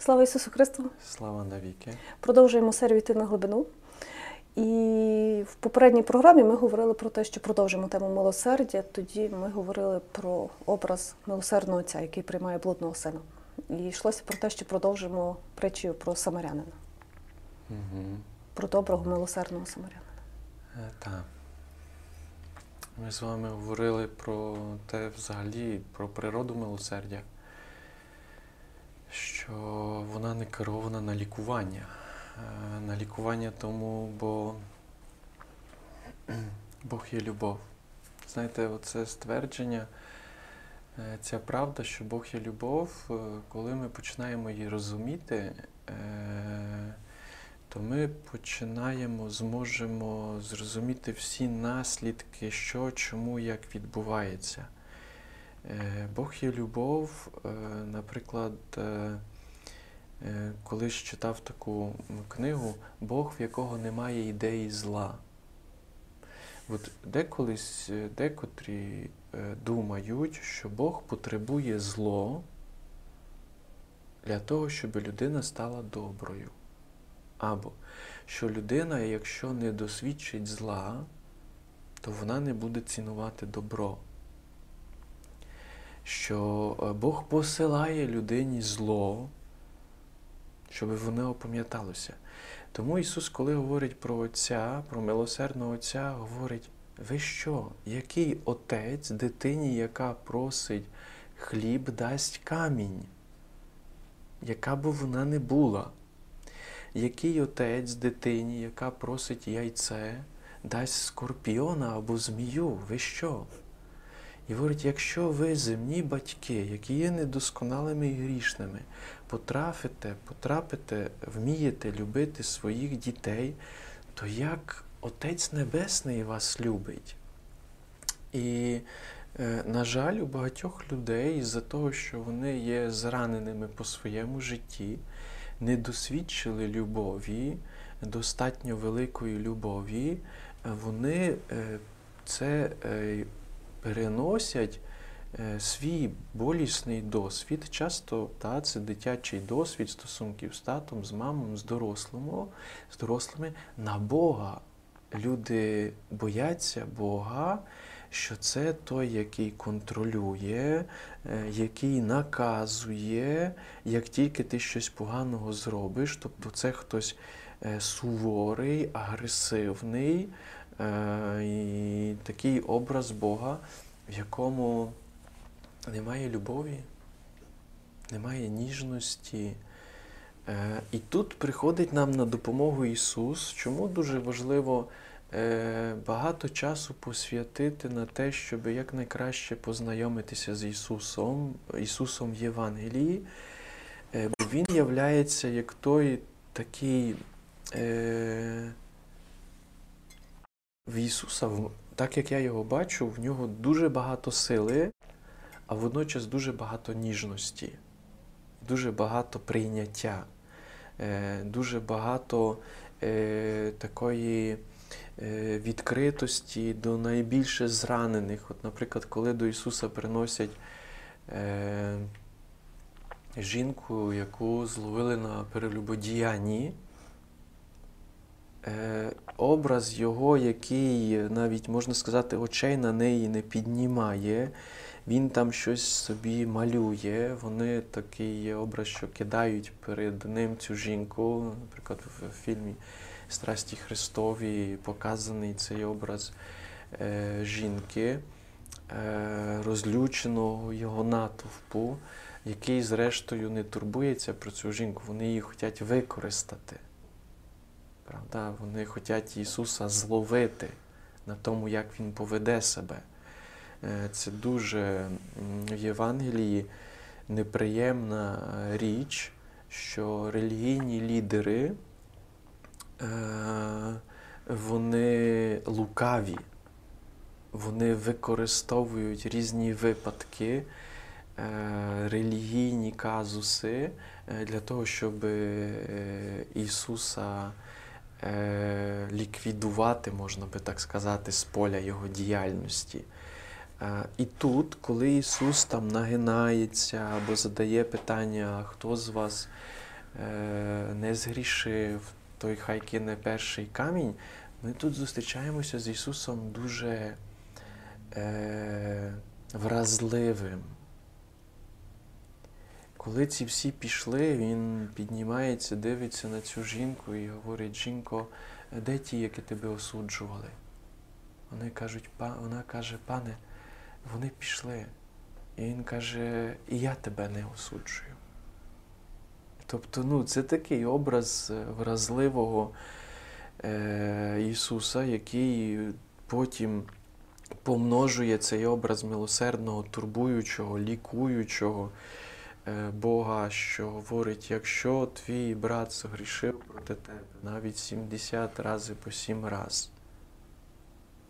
Слава Ісусу Христу! Слава навіки. Продовжуємо серію «Йти на глибину. І в попередній програмі ми говорили про те, що продовжимо тему милосердя. Тоді ми говорили про образ милосердного отця, який приймає блудного сина. І йшлося про те, що продовжимо притчу про самарянина, Угу. про доброго милосердного самарянина. Так. Ми з вами говорили про те взагалі, про природу милосердя, що вона не керована на лікування. Е, На лікування тому, бо Бог є любов. Знаєте, оце ствердження, е, ця правда, що Бог є любов, е, коли ми починаємо її розуміти, то ми починаємо, зможемо зрозуміти всі наслідки, що, чому, як відбувається. Е, Бог є любов, е, наприклад, е, колись читав таку книгу Бог, в якого немає ідеї зла. От деколись, декотрі думають, що Бог потребує зло для того, щоб людина стала доброю. Або що людина, якщо не досвідчить зла, то вона не буде цінувати добро. Що е, Бог посилає людині зло, щоб воно опам'яталося. Тому Ісус, коли говорить про Отця, про милосердного Отця, говорить: ви що, який отець дитині, яка просить хліб, дасть камінь, яка б вона не була? Який отець дитині, яка просить яйце, дасть скорпіона або змію? Ви що? І говорить, якщо ви, земні батьки, які є недосконалими і грішними, потрапите, потрапите, вмієте любити своїх дітей, то як Отець Небесний вас любить? І, е, на жаль, у багатьох людей, із-за того, що вони є зраненими по своєму житті, не досвідчили любові, достатньо великої любові, вони е, це е, переносять е, свій болісний досвід. Часто та, це дитячий досвід стосунків з татом, з мамою, з дорослими, з дорослими на Бога. Люди бояться Бога, що це той, який контролює, е, який наказує, як тільки ти щось поганого зробиш, тобто це хтось е, суворий, агресивний, і такий образ Бога, в якому немає любові, немає ніжності. Е, І тут приходить нам на допомогу Ісус, чому дуже важливо е, багато часу посвятити на те, щоб якнайкраще познайомитися з Ісусом, Ісусом Євангелії, Е, бо Він являється як той такий. В Ісуса, так як я його бачу, в нього дуже багато сили, а водночас дуже багато ніжності, дуже багато прийняття, е, дуже багато е, такої е, відкритості до найбільше зранених. От, наприклад, коли до Ісуса приносять жінку, яку зловили на перелюбодіянні, образ його, який навіть можна сказати, очей на неї не піднімає. Він там щось собі малює. Вони такий образ, що кидають перед ним цю жінку. Наприклад, в в фільмі Страсті Христові показаний цей образ е, жінки, е, розлюченого його натовпу, який, зрештою, не турбується про цю жінку. Вони її хочуть використати. Правда? Вони хочуть Ісуса зловити на тому, як Він поведе себе. Е, Це дуже в Євангелії неприємна е, річ, що релігійні лідери е, вони лукаві, вони використовують різні випадки, релігійні казуси для того, щоб Ісуса е, ліквідувати, можна би так сказати, з поля Його діяльності. Е, І тут, коли Ісус там нагинається або задає питання, хто з вас е, не згрішив, той хай кине перший камінь. Ми тут зустрічаємося з Ісусом дуже е, вразливим. Коли ці всі пішли, він піднімається, дивиться на цю жінку і говорить: жінко, де ті, які тебе осуджували? Вони кажуть, вона каже, пане, вони пішли. І він каже, і я тебе не осуджую. Тобто, ну, це такий образ е, вразливого е, Ісуса, який потім помножує цей образ милосердного, турбуючого, лікуючого Бога, що говорить, якщо твій брат согрішив проти тебе навіть 70 разів по 7 раз,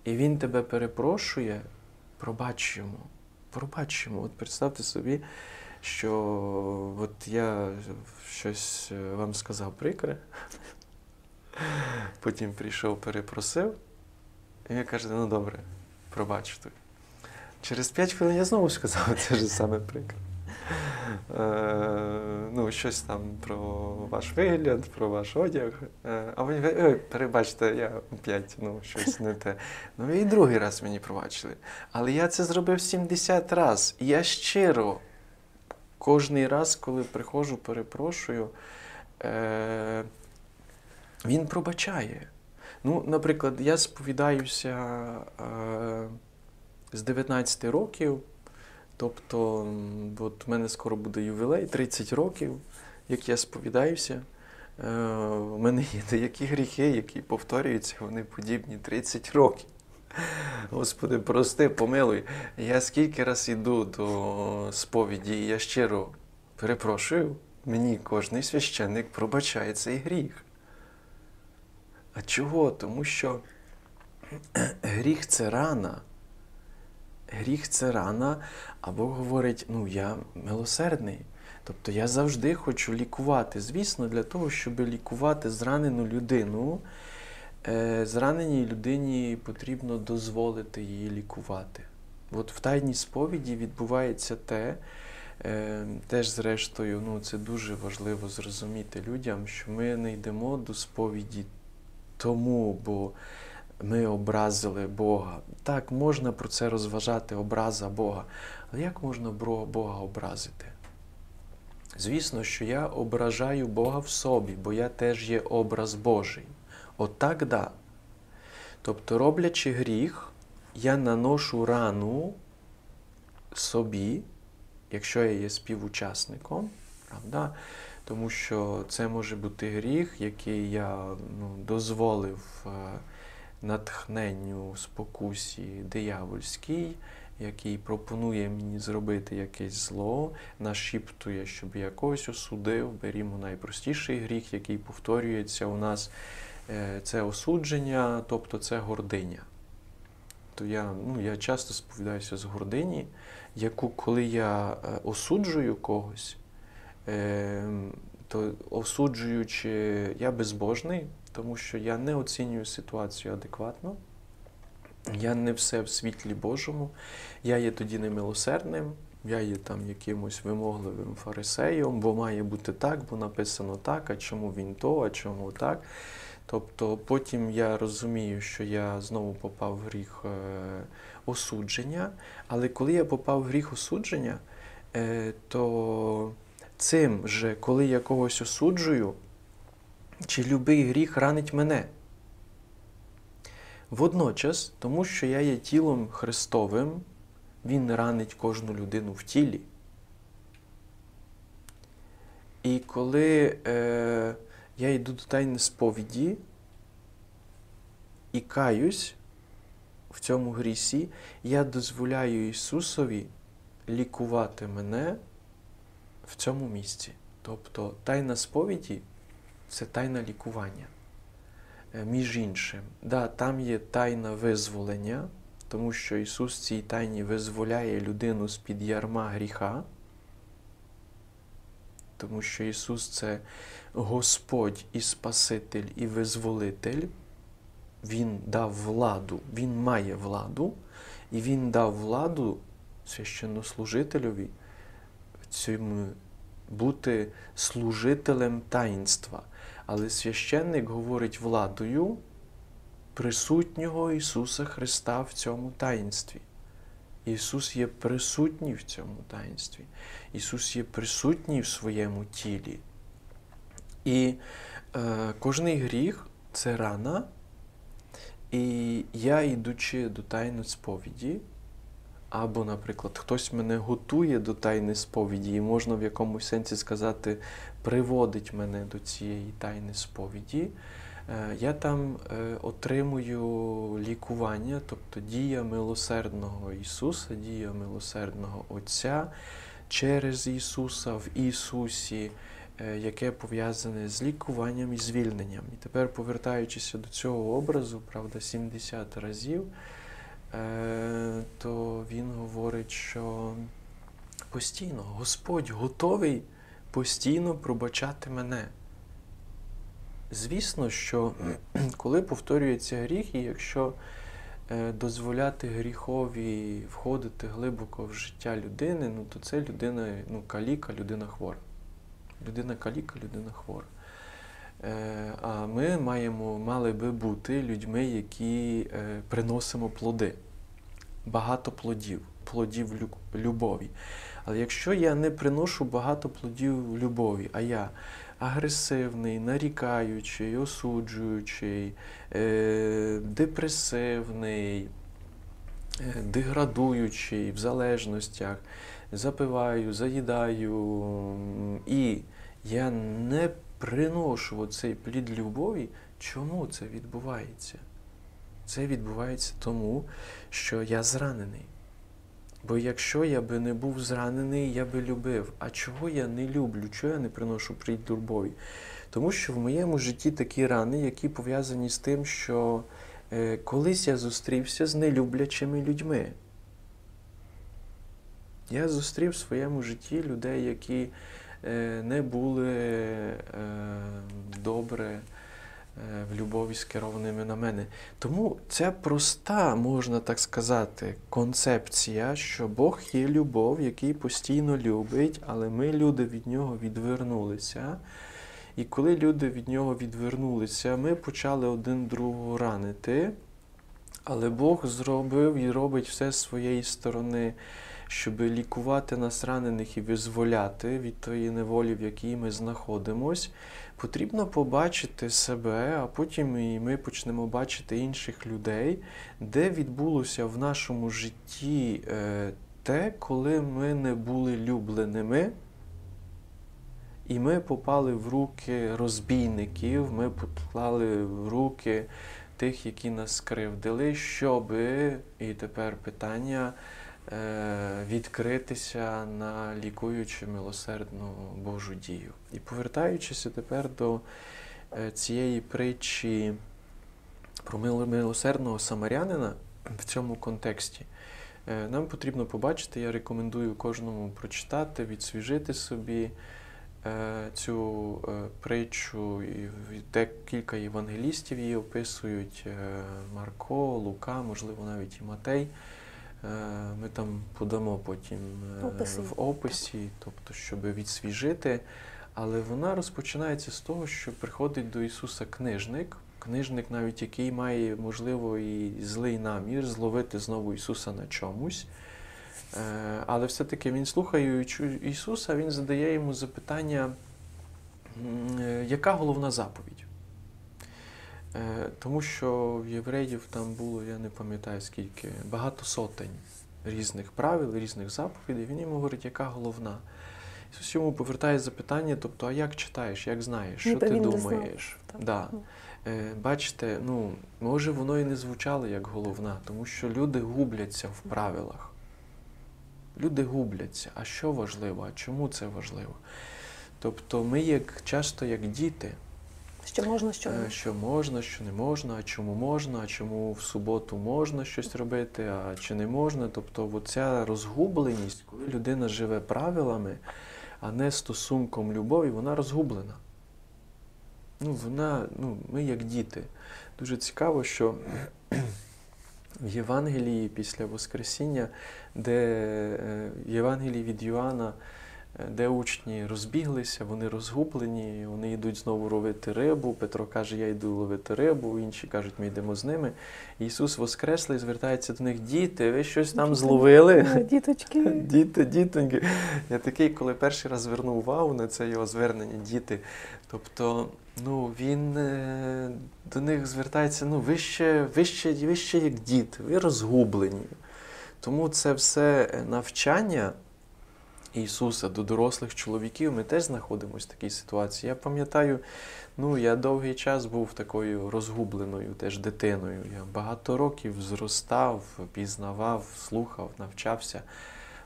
і він тебе перепрошує, пробач йому. Пробач йому. От представте собі, що от я щось е, вам сказав прикре, потім прийшов, перепросив, і він каже, ну добре, пробач той. Через 5 хвилин я знову сказав те ж саме прикре. Е, ну, щось там про ваш вигляд, про ваш одяг. Е, а він каже, ой, перебачте, я опять ну, щось не те. Ну і другий раз мені пробачили. Але я це зробив 70 разів. І я щиро кожний раз, коли приходжу, перепрошую, е, він пробачає. Ну, наприклад, я сповідаюся з 19 років. Тобто, от в мене скоро буде ювілей, 30 років, як я сповідаюся. Е, У мене є деякі гріхи, які повторюються, вони подібні 30 років. Господи, прости, помилуй. Я скільки раз іду до сповіді, і я щиро перепрошую, мені кожний священник пробачає цей гріх. А чого? Тому що гріх це рана. Гріх це рана, а Бог говорить: ну я милосердний. Тобто я завжди хочу лікувати. Звісно, для того, щоб лікувати зранену людину, е, зраненій людині потрібно дозволити її лікувати. От в тайній сповіді відбувається те, е, теж зрештою, ну це дуже важливо зрозуміти людям, що ми не йдемо до сповіді тому, бо ми образили Бога. Так, можна про це розважати, образа Бога. Але як можна Бога образити? Звісно, що я ображаю Бога в собі, бо я теж є образ Божий. Отак да. Тобто, роблячи гріх, я наношу рану собі, якщо я є співучасником, правда? Тому що це може бути гріх, який я ну, дозволив е, натхненню, спокусі диявольській, який пропонує мені зробити якесь зло, нашіптує, щоб я когось осудив. Берімо найпростіший гріх, який повторюється у нас. Е, Це осудження, тобто це гординя. То я, ну, я часто сповідаюся з гордині, яку, коли я е, осуджую когось, е, то осуджуючи, я безбожний, тому що я не оцінюю ситуацію адекватно. Я не все в світлі Божому, я є тоді немилосердним, я є там якимось вимогливим фарисеєм, бо має бути так, бо написано так, а чому він то, а чому так. Тобто потім я розумію, що я знову попав в гріх е, осудження, але коли я попав в гріх осудження, е, то цим же, коли я когось осуджую, чи любий гріх ранить мене. Водночас, тому що я є тілом Христовим, Він ранить кожну людину в тілі. І коли е, я йду до тайни сповіді і каюсь в цьому грісі, я дозволяю Ісусові лікувати мене в цьому місці. Тобто тайна сповіді це тайна лікування. Е, Між іншим, да, там є тайна визволення, тому що Ісус цій тайні визволяє людину з-під ярма гріха, тому що Ісус це Господь і Спаситель, і Визволитель. Він дав владу, Він має владу, і Він дав владу цьому бути служителем таїнства. Але священник говорить владою присутнього Ісуса Христа в цьому таїнстві. Ісус є присутній в цьому таїнстві. Ісус є присутній в своєму тілі. І е, кожний гріх це рана. І я, йдучи до тайної сповіді, або, наприклад, хтось мене готує до тайни сповіді, і можна в якомусь сенсі сказати, приводить мене до цієї тайни сповіді, е, я там е, отримую лікування, тобто дія милосердного Ісуса, дія милосердного Отця через Ісуса в Ісусі, е, яке пов'язане з лікуванням і звільненням. І тепер, повертаючися до цього образу, правда, 70 разів, то він говорить, що постійно Господь готовий постійно пробачати мене. Звісно, що коли повторюється гріх, і якщо е, дозволяти гріхові входити глибоко в життя людини, ну то це людина ну, каліка, людина хвора. Людина каліка, людина хвора. Е, А ми маємо, мали би бути людьми, які е, приносимо плоди, багато плодів, плодів лю- любові. Але якщо я не приношу багато плодів любові, а я агресивний, нарікаючий, осуджуючий, е, депресивний, деградуючий в залежностях, запиваю, заїдаю, і я не приношу цей плід любові, чому це відбувається? Це відбувається тому, що я зранений. Бо якщо я би не був зранений, я би любив. А чого я не люблю? Чого я не приношу плід любові? Тому що в моєму житті такі рани, які пов'язані з тим, що е, колись я зустрівся з нелюблячими людьми. Я зустрів в своєму житті людей, які не були е, добре е, в любові скерованими на мене. Тому це проста, можна так сказати, концепція, що Бог є любов, який постійно любить, але ми, люди, від нього відвернулися. І коли люди від нього відвернулися, ми почали один другого ранити. Але Бог зробив і робить все з своєї сторони, щоб лікувати нас ранених і визволяти від тої неволі, в якій ми знаходимось. Потрібно побачити себе, а потім і ми почнемо бачити інших людей, де відбулося в нашому житті е, те, коли ми не були любленими. І ми попали в руки розбійників, ми поклали в руки тих, які нас скривдили, щоби, і тепер питання, відкритися на лікуючу милосердну Божу дію. І повертаючися тепер до е, цієї притчі про милосердного самарянина в цьому контексті. е, Нам потрібно побачити, я рекомендую кожному прочитати, відсвіжити собі е, цю е, притчу, декілька євангелістів її описують е, Марко, Лука, можливо, навіть і Матей. Е, Ми там подамо потім е, Описи. в описі, тобто, щоб відсвіжити. Але вона розпочинається з того, що приходить до Ісуса книжник, книжник, навіть який має, можливо, і злий намір зловити знову Ісуса на чомусь. Е, Але все-таки він слухаючи Ісуса, він задає йому запитання, яка головна заповідь? Е, Тому що в євреїв там було, я не пам'ятаю скільки, багато сотень різних правил, різних заповідей. Він йому говорить, яка головна. Ісус йому повертає запитання, тобто, а як читаєш, як знаєш, що Ніби ти він знав, думаєш? Да. Ну. Е, Бачите, ну, може воно і не звучало як головна, тому що люди губляться в правилах. Люди губляться. А що важливо? А чому це важливо? Тобто ми як часто як діти, Що можна, що е, не. що можна, що не можна, а чому можна, а чому в суботу можна щось робити, а чи не можна. Тобто оця розгубленість, коли людина живе правилами, а не стосунком любові, вона розгублена. Ну, вона, ну, ми як діти. Дуже цікаво, що в Євангелії після Воскресіння, де е, в Євангелії від Йоанна е, де учні розбіглися, вони розгублені, вони йдуть знову ловити рибу. Петро каже, я йду ловити рибу, інші кажуть, ми йдемо з ними. Ісус воскреслий, звертається до них, діти, ви щось там зловили. Е, Діточки. Діти, дітоньки. Я такий, коли перший раз звернув увагу на це його звернення, діти. Тобто, ну, він е, до них звертається, ну, ви ще, ви ще, ви ще як діти, ви розгублені. Тому це все навчання Ісуса до дорослих чоловіків, ми теж знаходимося в такій ситуації. Я пам'ятаю, ну, я довгий час був такою розгубленою теж дитиною. Я багато років зростав, пізнавав, слухав, навчався,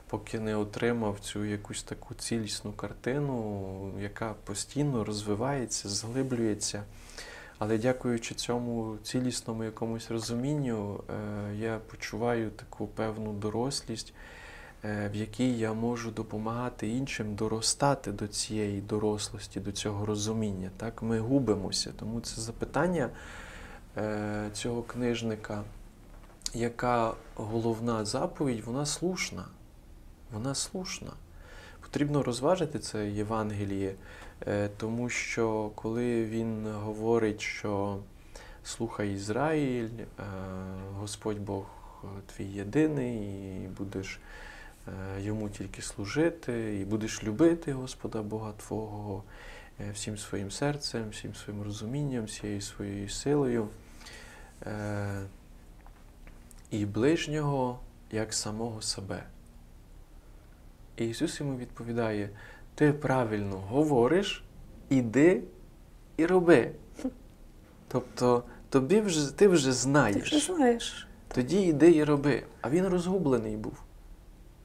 поки не отримав цю якусь таку цілісну картину, яка постійно розвивається, зглиблюється. Але дякуючи цьому цілісному якомусь розумінню, е, я почуваю таку певну дорослість, в якій я можу допомагати іншим доростати до цієї дорослості, до цього розуміння. Так, ми губимося. Тому це запитання е, цього книжника, яка головна заповідь, вона слушна. Вона слушна. Потрібно розважити це Євангеліє, е, тому що коли він говорить, що слухай Ізраїль, е, Господь Бог твій єдиний, і будеш е, йому тільки служити, і будеш любити Господа Бога Твого е, всім своїм серцем, всім своїм розумінням, всією своєю силою. е, І ближнього як самого себе. І Ісус йому відповідає: ти правильно говориш, іди і роби. Тобто тобі вже, ти вже Ти вже знаєш. Тоді йди і роби. А він розгублений був.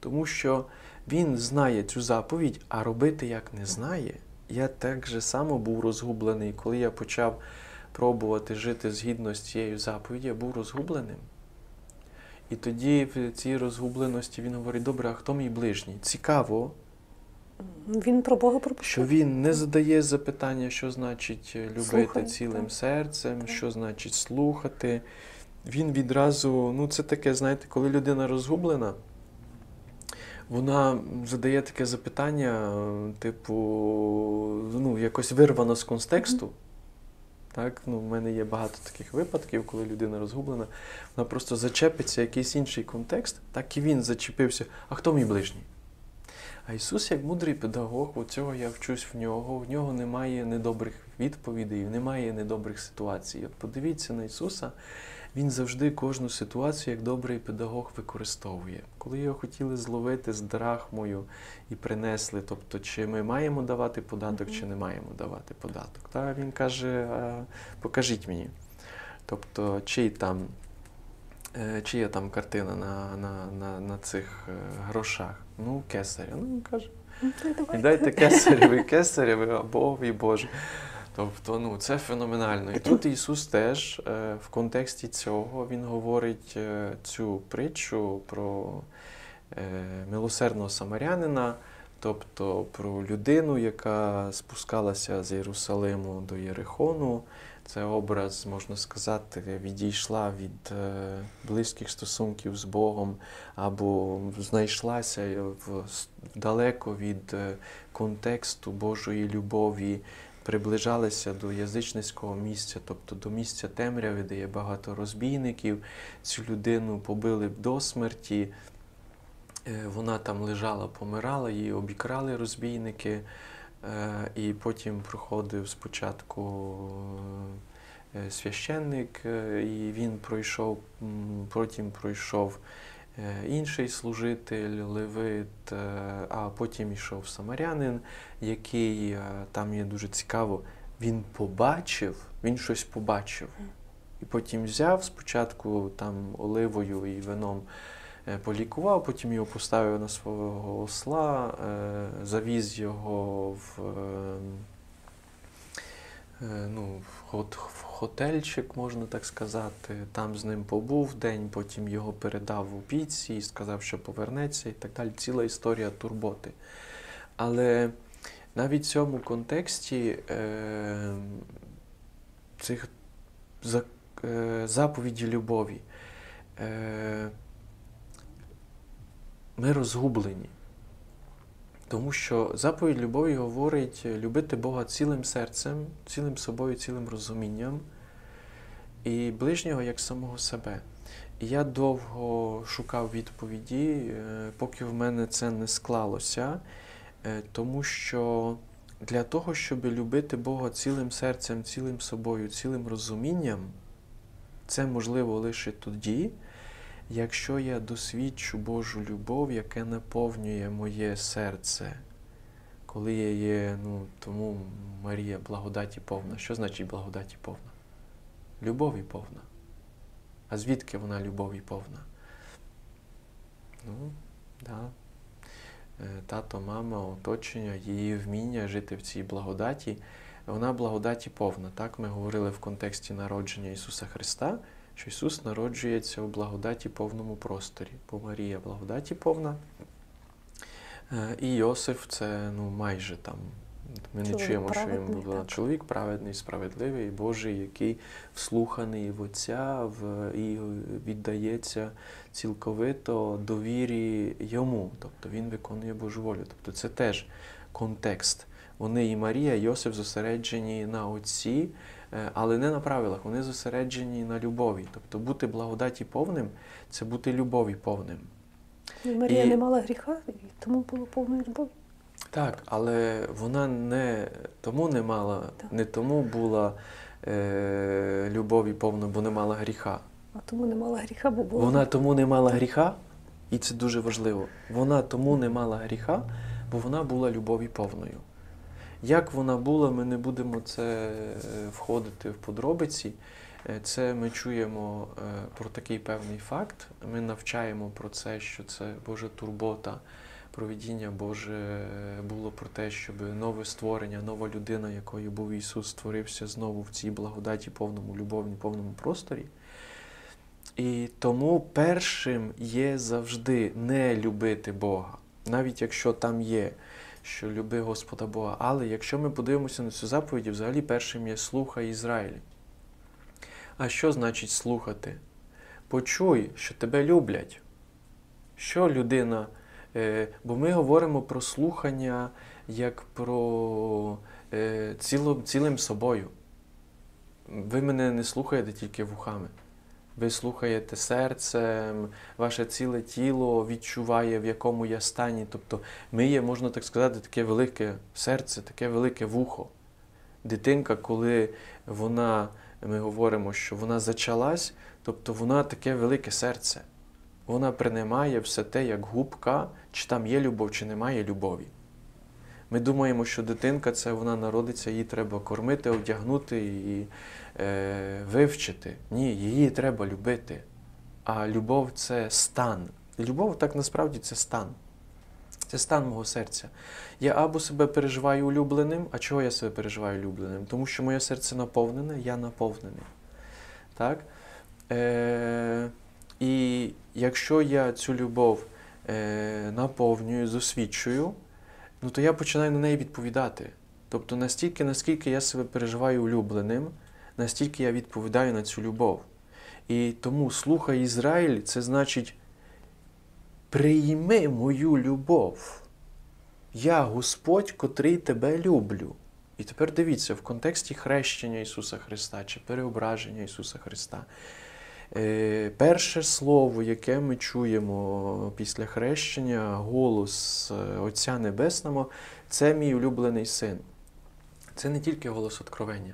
Тому що він знає цю заповідь, а робити як не знає. Я так же само був розгублений, коли я почав пробувати жити згідно з цією заповіддю, я був розгубленим. І тоді в цій розгубленості він говорить: добре, а хто мій ближній? Цікаво, Він про Бога пропустив. що він не задає запитання, що значить любити Слухай, цілим так. серцем, Так. що значить слухати. Він відразу, ну це таке, знаєте, коли людина розгублена, вона задає таке запитання, типу, ну, якось вирвано з контексту. Так, ну, в мене є багато таких випадків, коли людина розгублена, вона просто зачепиться якийсь інший контекст, так і він зачепився. А хто мій ближній? А Ісус, як мудрий педагог, у цього я вчусь в нього, в нього немає недобрих відповідей, немає недобрих ситуацій. От подивіться на Ісуса, Він завжди кожну ситуацію, як добрий педагог, використовує. Коли його хотіли зловити з драхмою і принесли, тобто, чи ми маємо давати податок, чи не маємо давати податок. Та він каже: «А, покажіть мені. Тобто, чий там, е, чия там картина на, на, на, на цих е, грошах? Ну, кесаря. Ну, він каже, Ну, і дайте кесареві, кесареві, а Богові Боже. Тобто, ну, це феноменально. І тут Ісус теж е, в контексті цього Він говорить е, цю притчу про е, милосердного самарянина, тобто про людину, яка спускалася з Єрусалиму до Єрихону. Це образ, можна сказати, відійшла від е, близьких стосунків з Богом або знайшлася в, далеко від е, контексту Божої любові, приближалася до язичницького місця, тобто до місця темряви, де є багато розбійників. Цю людину побили б до смерті. Е, Вона там лежала, помирала, її обікрали розбійники. Е, І потім проходив спочатку е, священник, і він пройшов, потім пройшов інший служитель, левит, е, а потім йшов самарянин, який е, там є дуже цікаво, він побачив, він щось побачив. І потім взяв спочатку там оливою і вином е, полікував, потім його поставив на свого осла, е, завіз його в, е, е, ну, в хот- хотельчик, можна так сказати. Там з ним побув день, потім його передав у піці і сказав, що повернеться і так далі. Ціла історія турботи. Але навіть в цьому контексті е, цих за- е, заповіді любові. Е, ми розгублені. Тому що заповідь любові говорить любити Бога цілим серцем, цілим собою, цілим розумінням і ближнього як самого себе. І я довго шукав відповіді, е, поки в мене це не склалося, е, тому що для того, щоб любити Бога цілим серцем, цілим собою, цілим розумінням, це можливо лише тоді, якщо я досвідчу Божу любов, яка наповнює моє серце. Коли я є, ну, тому Марія благодаті повна. Що значить благодаті повна? Любові повна. А звідки вона любові повна? Ну, да. Е, Тато, мама, оточення, її вміння жити в цій благодаті, вона благодаті повна. Так ми говорили в контексті народження Ісуса Христа, що Ісус народжується у благодаті повному просторі, бо Марія благодаті повна. Е, І Йосиф це ну, майже там. Ми не чуємо, що він був так. чоловік праведний, справедливий, Божий, який вслуханий в Отця в, і віддається цілковито довірі йому. Тобто він виконує Божу волю. Тобто це теж контекст. Вони і Марія, і Йосиф зосереджені на Отці, але не на правилах, вони зосереджені на любові. Тобто бути благодаті повним це бути любові повним. І Марія І- не мала гріха, і тому було повної любові. Так, але вона не тому не мала, Так. не тому була е, любові повна, бо не мала гріха. А тому не мала гріха, бо була. Вона тому не мала гріха, і це дуже важливо. Вона тому не мала гріха, бо вона була любові повною. Як вона була, ми не будемо це е, входити в подробиці. Е, Це ми чуємо е, про такий певний факт. Ми навчаємо про це, що це Божа турбота, провідіння Боже було про те, щоб нове створення, нова людина, якою був Ісус, створився знову в цій благодаті, повному любовні, повному просторі. І тому першим є завжди не любити Бога, навіть якщо там є, що люби Господа Бога. Але якщо ми подивимося на цю заповідь, взагалі першим є слухай Ізраїль. А що значить слухати? Почуй, що тебе люблять. Що людина. Е, бо ми говоримо про слухання як про е, цілим собою. Ви мене не слухаєте тільки вухами. Ви слухаєте серцем, ваше ціле тіло відчуває, в якому я стані. Тобто ми є, можна так сказати, таке велике серце, таке велике вухо. Дитинка, коли вона, ми говоримо, що вона зачалась, тобто вона таке велике серце. Вона приймає все те, як губка, чи там є любов, чи немає любові. Ми думаємо, що дитинка це вона народиться, її треба кормити, одягнути і е, вивчити. Ні, її треба любити. А любов це стан. Любов так насправді це стан. Це стан мого серця. Я або себе переживаю улюбленим, а чого я себе переживаю улюбленим? Тому що моє серце наповнене, я наповнений. Так? Е, і якщо я цю любов е, наповнюю, досвідчую, ну то я починаю на неї відповідати. Тобто настільки, наскільки я себе переживаю улюбленим, настільки я відповідаю на цю любов. І тому слухай Ізраїль, це значить прийми мою любов. Я Господь, котрий тебе люблю. І тепер дивіться, в контексті хрещення Ісуса Христа чи переображення Ісуса Христа. Е, перше слово, яке ми чуємо після хрещення, голос е, Отця Небесного, це мій улюблений син. Це не тільки голос откровення,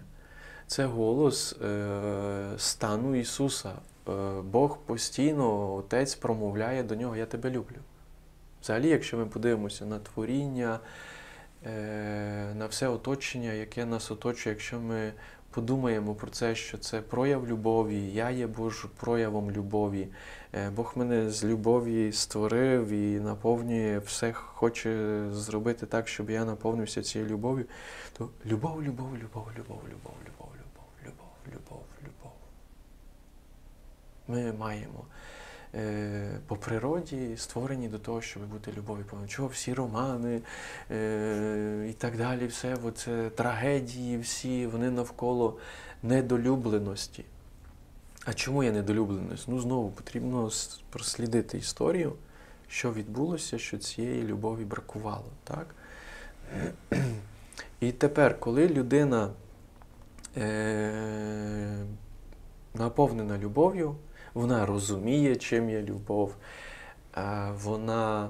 це голос е, стану Ісуса. Бог постійно, Отець промовляє до нього, я тебе люблю. Взагалі, якщо ми подивимося на творіння, на все оточення, яке нас оточує, якщо ми подумаємо про це, що це прояв любові, я є Божу проявом любові. Е, Бог мене з любові створив і наповнює все, хоче зробити так, щоб я наповнився цією любов'ю. То любов, любов, любов, любов, любов, любов, любов, любов, любов, любов. Ми маємо по природі створені до того, щоб бути любові повною. Чого всі романи е, і так далі, все це трагедії, всі вони навколо недолюбленості. А чому є недолюбленість? Ну, знову потрібно прослідити історію, що відбулося, що цієї любові бракувало. Так? І тепер, коли людина е- наповнена любов'ю, вона розуміє, чим є любов, е- вона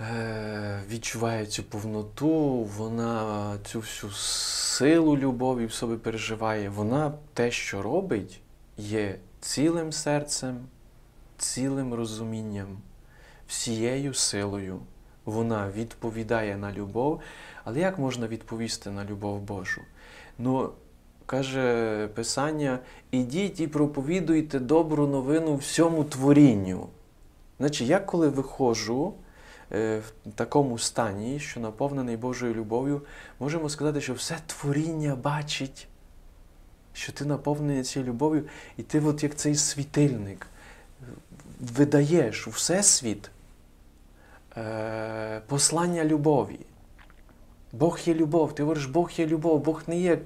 е- відчуває цю повноту, вона цю всю силу любові в собі переживає, вона те, що робить, є цілим серцем, цілим розумінням, всією силою. Вона відповідає на любов. Але як можна відповісти на любов Божу? Ну, каже Писання: ідіть і проповідуйте добру новину всьому творінню. Значить, я коли виходжу е, в такому стані, що наповнений Божою любов'ю, можемо сказати, що все творіння бачить, що ти наповнений цією любов'ю, і ти, от як цей світильник, видаєш у всесвіт е, послання любові. Бог є любов, ти говориш, Бог є любов, Бог не є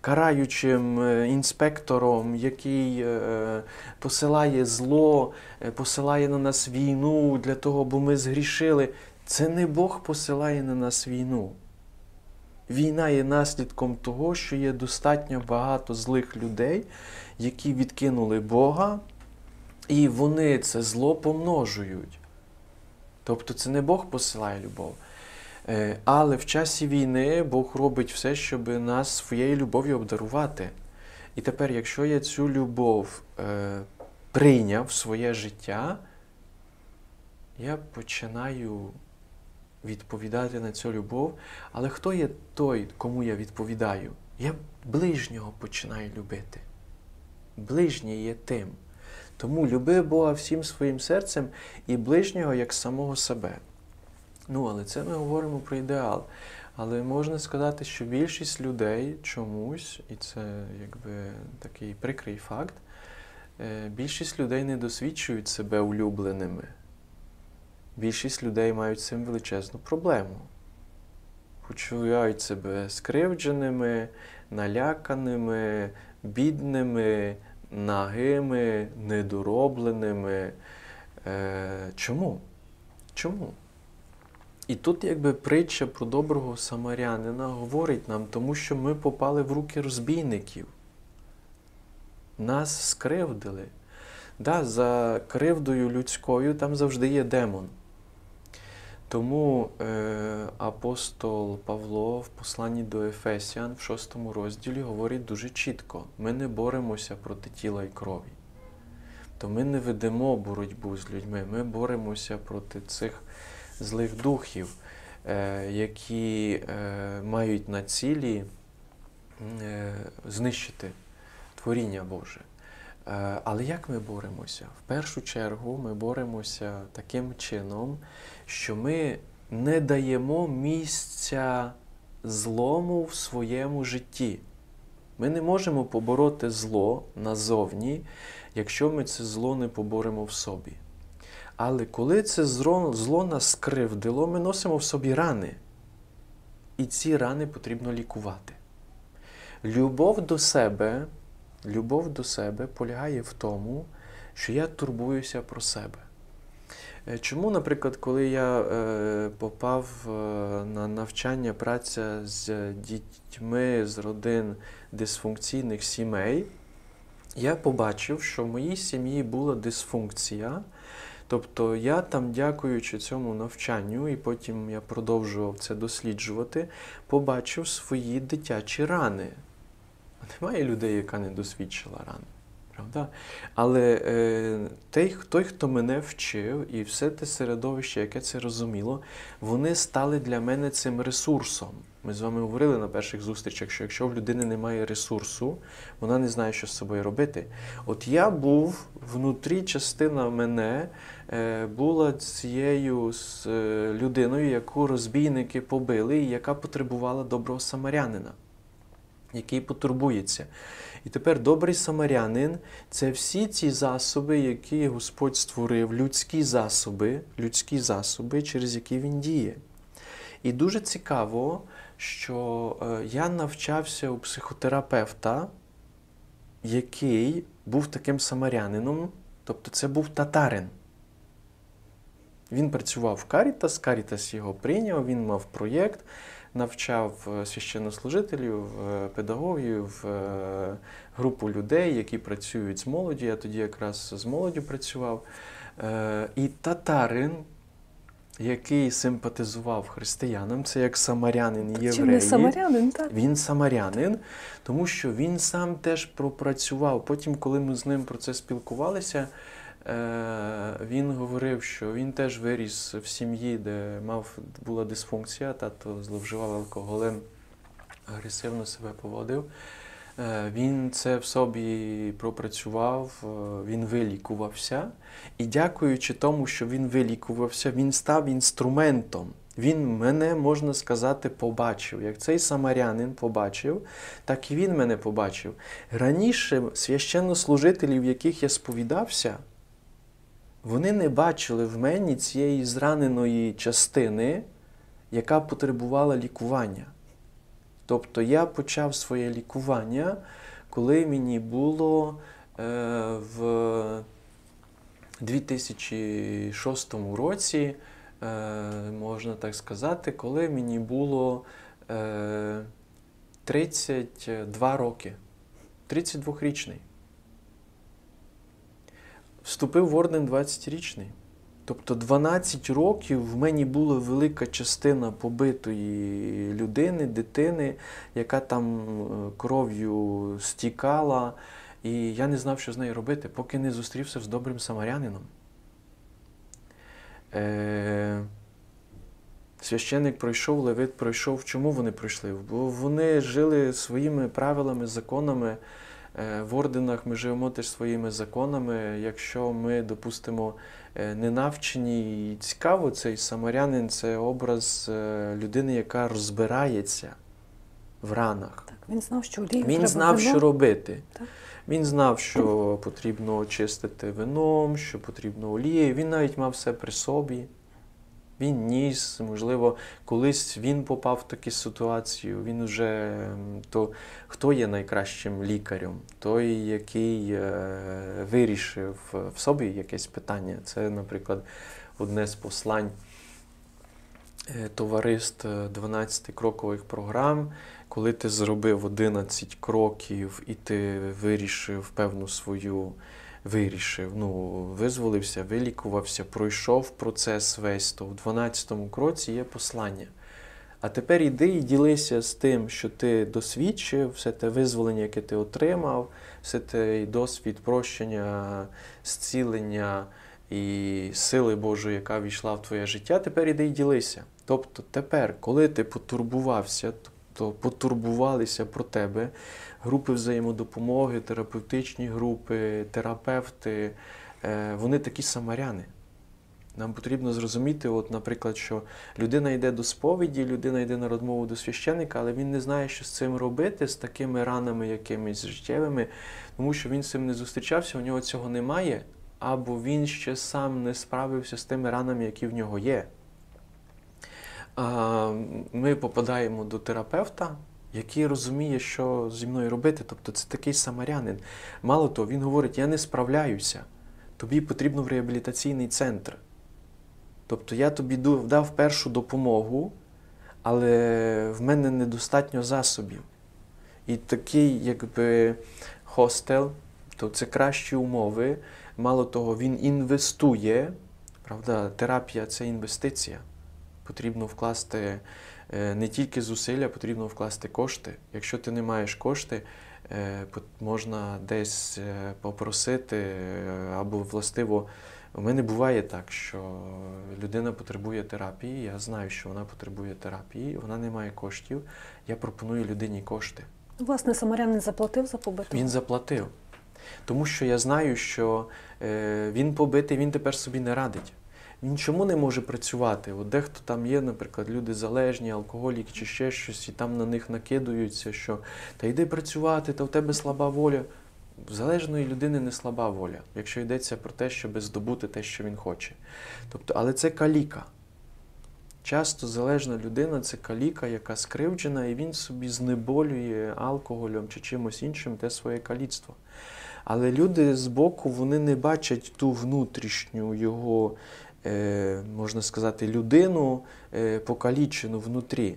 караючим е, інспектором, який е, посилає зло, е, посилає на нас війну для того, бо ми згрішили. Це не Бог посилає на нас війну. Війна є наслідком того, що є достатньо багато злих людей, які відкинули Бога, і вони це зло помножують. Тобто це не Бог посилає любов. Е, Але в часі війни Бог робить все, щоб нас своєю любов'ю обдарувати. І тепер, якщо я цю любов е, прийняв в своє життя, я починаю відповідати на цю любов. Але хто є той, кому я відповідаю? Я ближнього починаю любити. Ближній є тим. Тому люби Бога всім своїм серцем і ближнього як самого себе. Ну, але це ми говоримо про ідеал. Але можна сказати, що більшість людей чомусь, і це якби такий прикрий факт, е, більшість людей не досвідчують себе улюбленими. Більшість людей мають з цим величезну проблему. Почувають себе скривдженими, наляканими, бідними, нагими, недоробленими. Е, Чому? Чому? І тут якби притча про доброго самарянина говорить нам, тому що ми попали в руки розбійників. Нас скривдили. Да, За кривдою людською там завжди є демон. Тому е, апостол Павло в посланні до Ефесіан в шостому розділі говорить дуже чітко: ми не боремося проти тіла і крові. То ми не ведемо боротьбу з людьми, ми боремося проти цих злих духів, е, які е, мають на цілі е, знищити творіння Боже. Але як ми боремося? В першу чергу ми боремося таким чином, що ми не даємо місця злому в своєму житті. Ми не можемо побороти зло назовні, якщо ми це зло не поборемо в собі. Але коли це зло, зло нас скривдило, ми носимо в собі рани. І ці рани потрібно лікувати. Любов до себе, любов до себе полягає в тому, що я турбуюся про себе. Е, Чому, наприклад, коли я е, попав е, на навчання праця з дітьми з родин дисфункційних сімей, я побачив, що в моїй сім'ї була дисфункція. Тобто я там, дякуючи цьому навчанню, і потім я продовжував це досліджувати, побачив свої дитячі рани. Немає людей, яка не досвідчила ран. Правда? Але е, той, той, хто мене вчив, і все те середовище, яке це розуміло, вони стали для мене цим ресурсом. Ми з вами говорили на перших зустрічах, що якщо в людини немає ресурсу, вона не знає, що з собою робити. От я був внутрі, частина мене була цією е, людиною, яку розбійники побили, і яка потребувала доброго самарянина, який потурбується. І тепер добрий самарянин це всі ці засоби, які Господь створив, людські засоби, людські засоби, через які він діє. І дуже цікаво, що е, я навчався у психотерапевта, який був таким самарянином, Тобто це був татарин. Він працював в Карітас, Карітас його прийняв, він мав проєкт, навчав е, священнослужителів, е, педагогів, е, групу людей, які працюють з молоді. Я тоді якраз з молоддю працював. І татарин, який симпатизував християнам, це як самарянин і Чи не самарянин, так? Він самарянин, тому що він сам теж пропрацював. Потім, коли ми з ним про це спілкувалися, він говорив, що він теж виріс в сім'ї, де мав, була дисфункція, тато зловживав алкоголем, агресивно себе поводив. Е, Він це в собі пропрацював, е, він вилікувався. І дякуючи тому, що він вилікувався, він став інструментом. Він мене, можна сказати, побачив. Як цей самарянин побачив, так і він мене побачив. Раніше священнослужителі, в яких я сповідався, вони не бачили в мені цієї зраненої частини, яка потребувала лікування. Тобто я почав своє лікування, коли мені було е, в 2006 році, е, можна так сказати, коли мені було е, 32 роки. 32-річний. Вступив в орден 20-річний. Тобто 12 років в мені була велика частина побитої людини, дитини, яка там е, кров'ю стікала, і я не знав, що з нею робити, поки не зустрівся з добрим самарянином. Е, Священник пройшов, левит пройшов. Чому вони пройшли? Бо вони жили своїми правилами, законами. Е, В орденах ми живемо теж своїми законами. Якщо ми, допустимо, е, не навчені і цікаво, цей самарянин це образ е, людини, яка розбирається в ранах. Так, він знав, що олію Він треба знав, вино. що робити. Так. Він знав, що потрібно очистити вином, що потрібно олією. Він навіть мав все при собі. Він ніс, можливо, колись він попав в таку ситуацію. Він уже то хто є найкращим лікарем? Той, який е, вирішив в собі якесь питання. Це, наприклад, одне з послань е, товариств е, 12 крокових програм. Коли ти зробив 11 кроків і ти вирішив певну свою вирішив, ну, визволився, вилікувався, пройшов процес весь, то в 12-му кроці є послання. А тепер іди і ділися з тим, що ти досвідчив, все те визволення, яке ти отримав, все той досвід прощення, зцілення і сили Божої, яка війшла в твоє життя, тепер іди і ділися. Тобто тепер, коли ти потурбувався, то потурбувалися про тебе, групи взаємодопомоги, терапевтичні групи, терапевти, е, вони такі самаряни. Нам потрібно зрозуміти, от, наприклад, що людина йде до сповіді, людина йде на розмову до священника, але він не знає, що з цим робити, з такими ранами якимись життєвими, тому що він з цим не зустрічався, у нього цього немає, або він ще сам не справився з тими ранами, які в нього є. Ми попадаємо до терапевта, який розуміє, що зі мною робити. Тобто це такий самарянин. Мало того, він говорить: я не справляюся, тобі потрібно в реабілітаційний центр. Тобто я тобі дав першу допомогу, але в мене недостатньо засобів. І такий, якби хостел, то це кращі умови. Мало того, він інвестує. Правда, терапія це інвестиція. Потрібно вкласти е, не тільки зусилля, потрібно вкласти кошти. Якщо ти не маєш кошти, е, можна десь е, попросити або властиво. У мене буває так, що людина потребує терапії, я знаю, що вона потребує терапії, вона не має коштів. Я пропоную людині кошти. Власне, самарянин заплатив за побитого. Він заплатив. Тому що я знаю, що він побитий, він тепер собі не радить. Він чому не може працювати? От дехто там є, наприклад, люди залежні, алкоголіки чи ще щось, і там на них накидуються, що та йди працювати, та в тебе слаба воля. В залежної людини не слаба воля, якщо йдеться про те, щоб здобути те, що він хоче. Тобто, але це каліка. Часто залежна людина це каліка, яка скривджена, і він собі знеболює алкоголем чи чимось іншим те своє каліцтво. Але люди збоку вони не бачать ту внутрішню його, можна сказати, людину е, покалічену внутрі.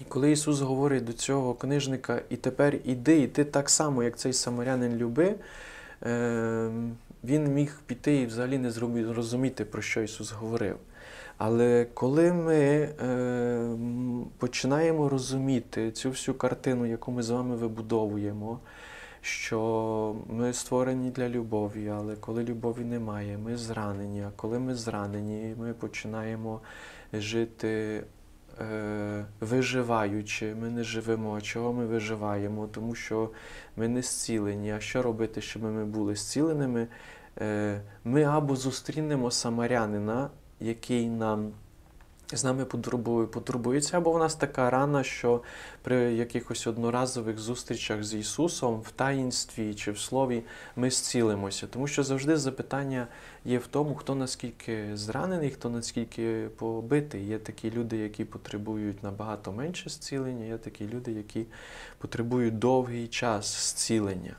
І коли Ісус говорить до цього книжника, і тепер іди, і ти так само, як цей самарянин люби, е, він міг піти і взагалі не зрозуміти, про що Ісус говорив. Але коли ми е, починаємо розуміти цю всю картину, яку ми з вами вибудовуємо, що ми створені для любові, але коли любові немає, ми зранені. А коли ми зранені, ми починаємо жити е, виживаючи, ми не живемо. А чого ми виживаємо? Тому що ми не зцілені. А що робити, щоб ми були зціленими? Е, ми або зустрінемо самарянина, який нам з нами потурбує, потурбується, або в нас така рана, що при якихось одноразових зустрічах з Ісусом в таїнстві чи в слові ми зцілимося. Тому що завжди запитання є в тому, хто наскільки зранений, хто наскільки побитий. Є такі люди, які потребують набагато менше зцілення, є такі люди, які потребують довгий час зцілення.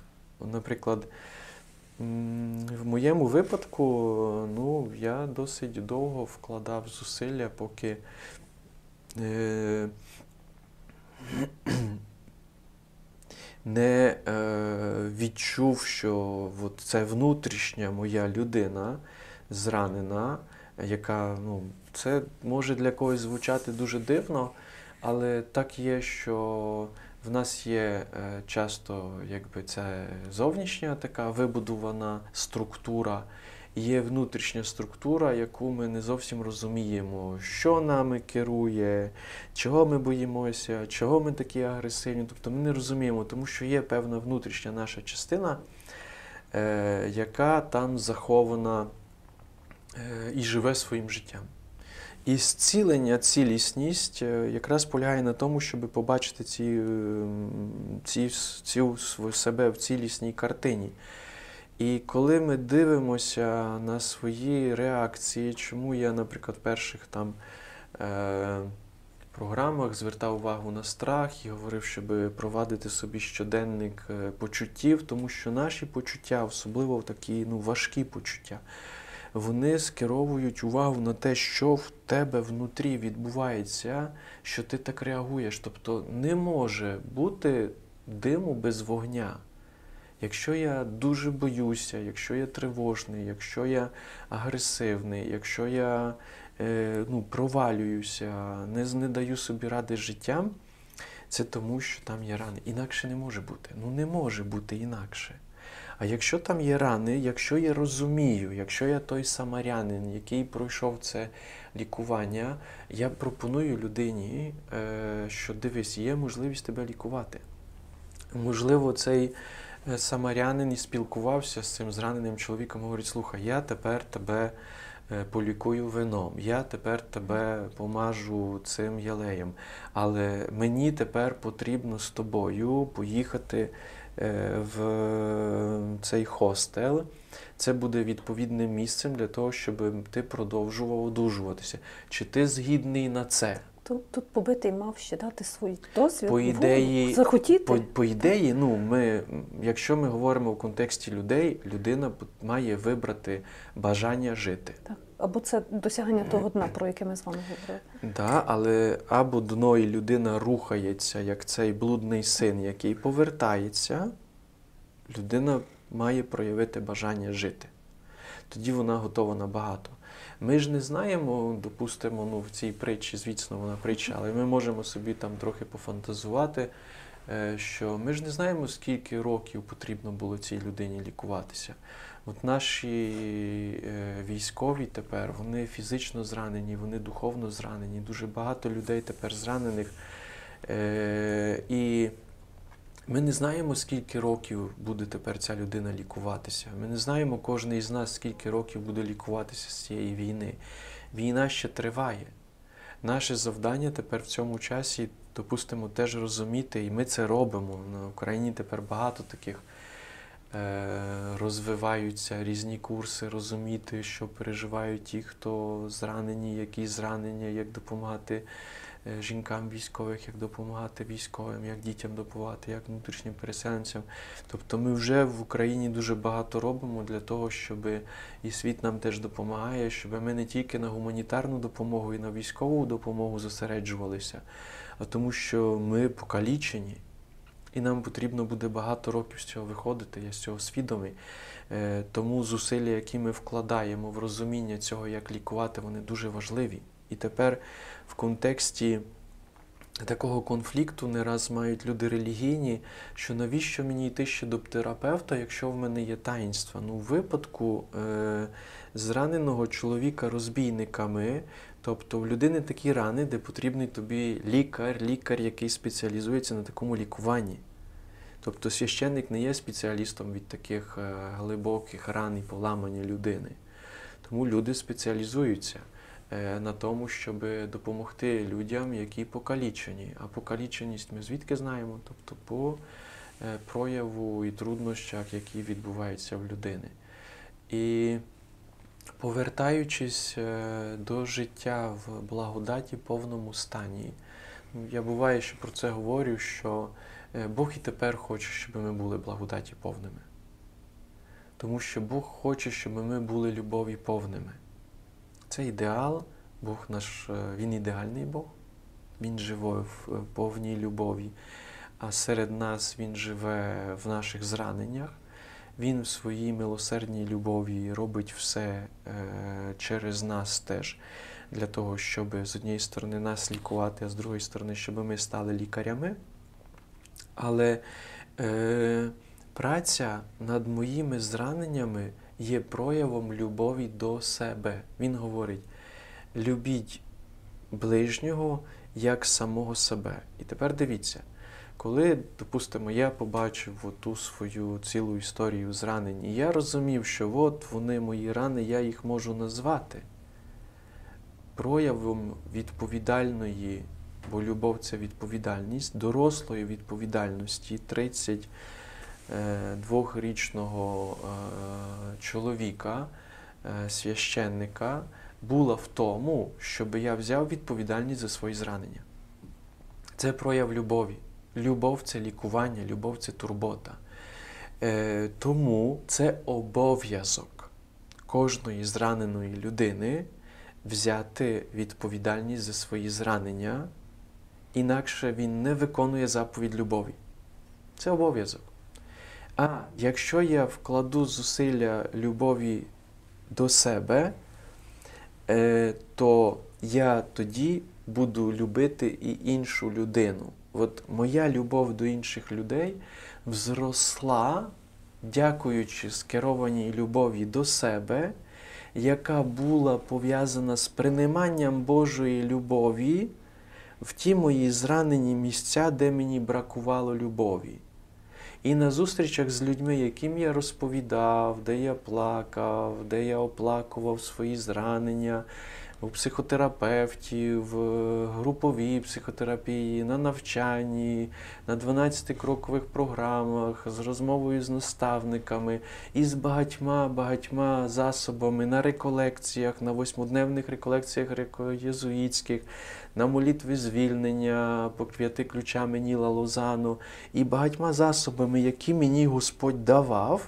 Наприклад, в моєму випадку, ну, я досить довго вкладав зусилля, поки е, не е, відчув, що от це внутрішня моя людина зранена, яка, ну, це може для когось звучати дуже дивно, але так є, що в нас є е, часто якби це зовнішня така вибудована структура, є внутрішня структура, яку ми не зовсім розуміємо, що нами керує, чого ми боїмося, чого ми такі агресивні. Тобто ми не розуміємо, тому що є певна внутрішня наша частина, е, яка там захована е, і живе своїм життям. І зцілення, цілісність е, якраз полягає на тому, щоб побачити ці, е, ці, цю себе в цілісній картині. І коли ми дивимося на свої реакції, чому я, наприклад, в перших там е, програмах звертав увагу на страх і говорив, щоб провадити собі щоденник е, почуттів, тому що наші почуття, особливо такі ну, важкі почуття, вони скеровують увагу на те, що в тебе внутрі відбувається, що ти так реагуєш. Тобто не може бути диму без вогня. Якщо я дуже боюся, якщо я тривожний, якщо я агресивний, якщо я е, ну, провалююся, не, не даю собі ради життям, це тому, що там є рани. Інакше не може бути. Ну не може бути інакше. А якщо там є рани, якщо я розумію, якщо я той самарянин, який пройшов це лікування, я пропоную людині, е, що дивись, є можливість тебе лікувати. Можливо, цей е, самарянин і спілкувався з цим зраненим чоловіком, говорить: слухай, я тепер тебе е, полікую вином, я тепер тебе помажу цим ялеєм, але мені тепер потрібно з тобою поїхати в цей хостел. Це буде відповідним місцем для того, щоб ти продовжував одужуватися. Чи ти згідний на це? Тут, тут побитий мав ще дати свій досвід, По ідеї- захотіти. По, по ідеї, ну, ми, якщо ми говоримо в контексті людей, людина має вибрати бажання жити. Так. Або це досягнення того дна, про яке ми з вами говорили. Да, але або дно і людина рухається, як цей блудний син, який повертається, людина має проявити бажання жити. Тоді вона готова на багато. Ми ж не знаємо, допустимо, ну, в цій притчі, звісно, вона притча, але ми можемо собі там трохи пофантазувати, е, що ми ж не знаємо, скільки років потрібно було цій людині лікуватися. От наші е, військові тепер, вони фізично зранені, вони духовно зранені. Дуже багато людей тепер зранених. Е, і ми не знаємо, скільки років буде тепер ця людина лікуватися. Ми не знаємо кожен із нас, скільки років буде лікуватися з цієї війни. Війна ще триває. Наше завдання тепер в цьому часі, допустимо, теж розуміти, і ми це робимо. На Україні тепер багато таких розвиваються різні курси, розуміти, що переживають ті, хто зранені, які зранення, як допомагати е, жінкам військових, як допомагати військовим, як дітям допомагати, як внутрішнім переселенцям. Тобто ми вже в Україні дуже багато робимо для того, щоб і світ нам теж допомагає, щоб ми не тільки на гуманітарну допомогу і на військову допомогу зосереджувалися, а тому, що ми покалічені. І нам потрібно буде багато років з цього виходити, я з цього свідомий. Е, Тому зусилля, які ми вкладаємо в розуміння цього, як лікувати, вони дуже важливі. І тепер в контексті такого конфлікту не раз мають люди релігійні, що навіщо мені йти ще до терапевта, якщо в мене є таїнства? Ну, в випадку е, зраненого чоловіка розбійниками, тобто в людини такі рани, де потрібний тобі лікар, лікар, який спеціалізується на такому лікуванні. Тобто священник не є спеціалістом від таких е, глибоких ран і поламання людини. Тому люди спеціалізуються е, на тому, щоб допомогти людям, які покалічені. А покаліченість ми звідки знаємо? Тобто по е, прояву і труднощах, які відбуваються в людини. І повертаючись е, до життя в благодаті повному стані, ну, я буває, що про це говорю, що е, Бог і тепер хоче, щоб ми були благодаті повними. Тому що Бог хоче, щоб ми були любові повними. Це ідеал, Бог наш, е, Він ідеальний Бог, Він живе в повній любові, а серед нас Він живе в наших зраненнях. Він в своїй милосердній любові робить все е, через нас теж, для того, щоб з однієї сторони нас лікувати, а з другої сторони, щоб ми стали лікарями. Але е, праця над моїми зраненнями є проявом любові до себе. Він говорить: любіть ближнього як самого себе. І тепер дивіться. Коли, допустимо, я побачив ту свою цілу історію зранень, і я розумів, що от вони мої рани, я їх можу назвати проявом відповідальної, бо любов це відповідальність, дорослої відповідальності 32-річного чоловіка, е, священника, була в тому, щоб я взяв відповідальність за свої зранення. Це прояв любові. Любов це лікування, любов це турбота. Е, Тому це обов'язок кожної зраненої людини взяти відповідальність за свої зранення, інакше він не виконує заповідь любові. Це обов'язок. А якщо я вкладу зусилля любові до себе, е, то я тоді буду любити і іншу людину. От моя любов до інших людей взросла, дякуючи скерованій любові до себе, яка була пов'язана з прийманням Божої любові в ті мої зранені місця, де мені бракувало любові. І на зустрічах з людьми, яким я розповідав, де я плакав, де я оплакував свої зранення, у психотерапевтів, груповій психотерапії, на навчанні, на 12-крокових програмах, з розмовою з наставниками і з багатьма-багатьма засобами на реколекціях, на восьмидневних реколекціях єзуїтських, на молитві звільнення по п'яти ключам Ніла Лозану і багатьма засобами, які мені Господь давав,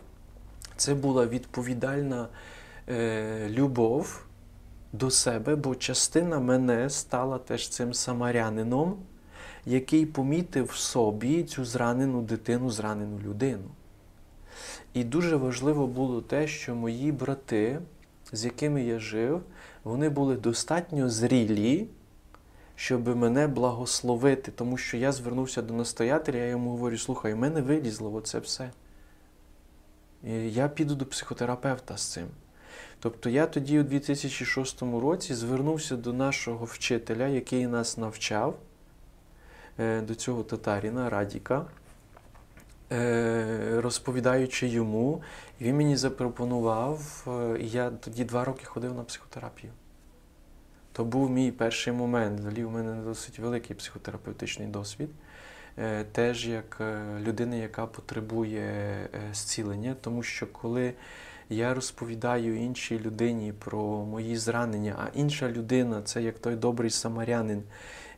це була відповідальна е, любов до себе, бо частина мене стала теж цим самарянином, який помітив в собі цю зранену дитину, зранену людину. І дуже важливо було те, що мої брати, з якими я жив, вони були достатньо зрілі, щоб мене благословити, тому що я звернувся до настоятеля, я йому говорю, слухай, в мене вилізло оце все. І я піду до психотерапевта з цим. Тобто я тоді у 2006 році звернувся до нашого вчителя, який нас навчав, е, до цього татаріна Радіка, е, розповідаючи йому, він мені запропонував, е, і я тоді два роки ходив на психотерапію. То був мій перший момент. Взагалі, у мене досить великий психотерапевтичний досвід. Теж як людина, яка потребує зцілення, тому що коли я розповідаю іншій людині про мої зранення, а інша людина це як той добрий самарянин,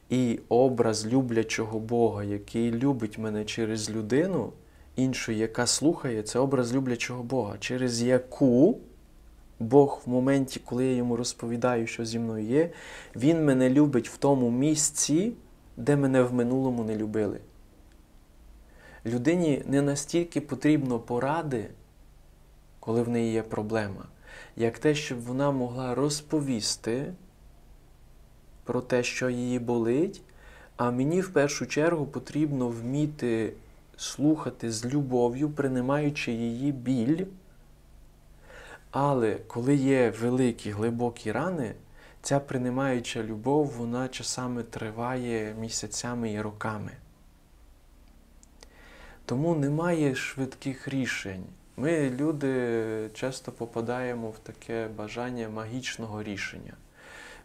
І образ люблячого Бога, який любить мене через людину, іншу, яка слухає, це образ люблячого Бога, через яку Бог в моменті, коли я йому розповідаю, що зі мною є, Він мене любить в тому місці, де мене в минулому не любили. Людині не настільки потрібно поради, коли в неї є проблема, як те, щоб вона могла розповісти про те, що її болить. А мені в першу чергу потрібно вміти слухати з любов'ю, приймаючи її біль. Але коли є великі глибокі рани, ця приймаюча любов, вона часами триває місяцями і роками. Тому немає швидких рішень. Ми, люди, часто попадаємо в таке бажання магічного рішення.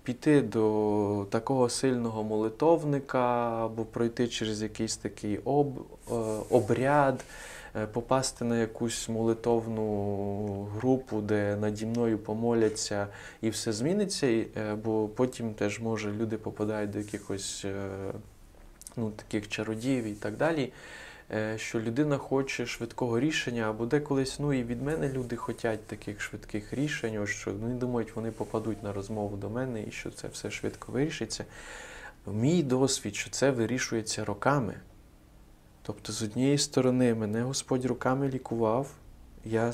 Піти до такого сильного молитовника або пройти через якийсь такий об, е, обряд, е, попасти на якусь молитовну групу, де наді мною помоляться і все зміниться. Е, Бо потім теж може люди попадають до якихось ну, таких чародіїв і так далі. Е, Що людина хоче швидкого рішення, або деколись, ну і від мене люди хочуть таких швидких рішень, що вони думають, вони попадуть на розмову до мене і що це все швидко вирішиться. Мій досвід, що це вирішується роками. Тобто, з однієї сторони, мене Господь руками лікував, я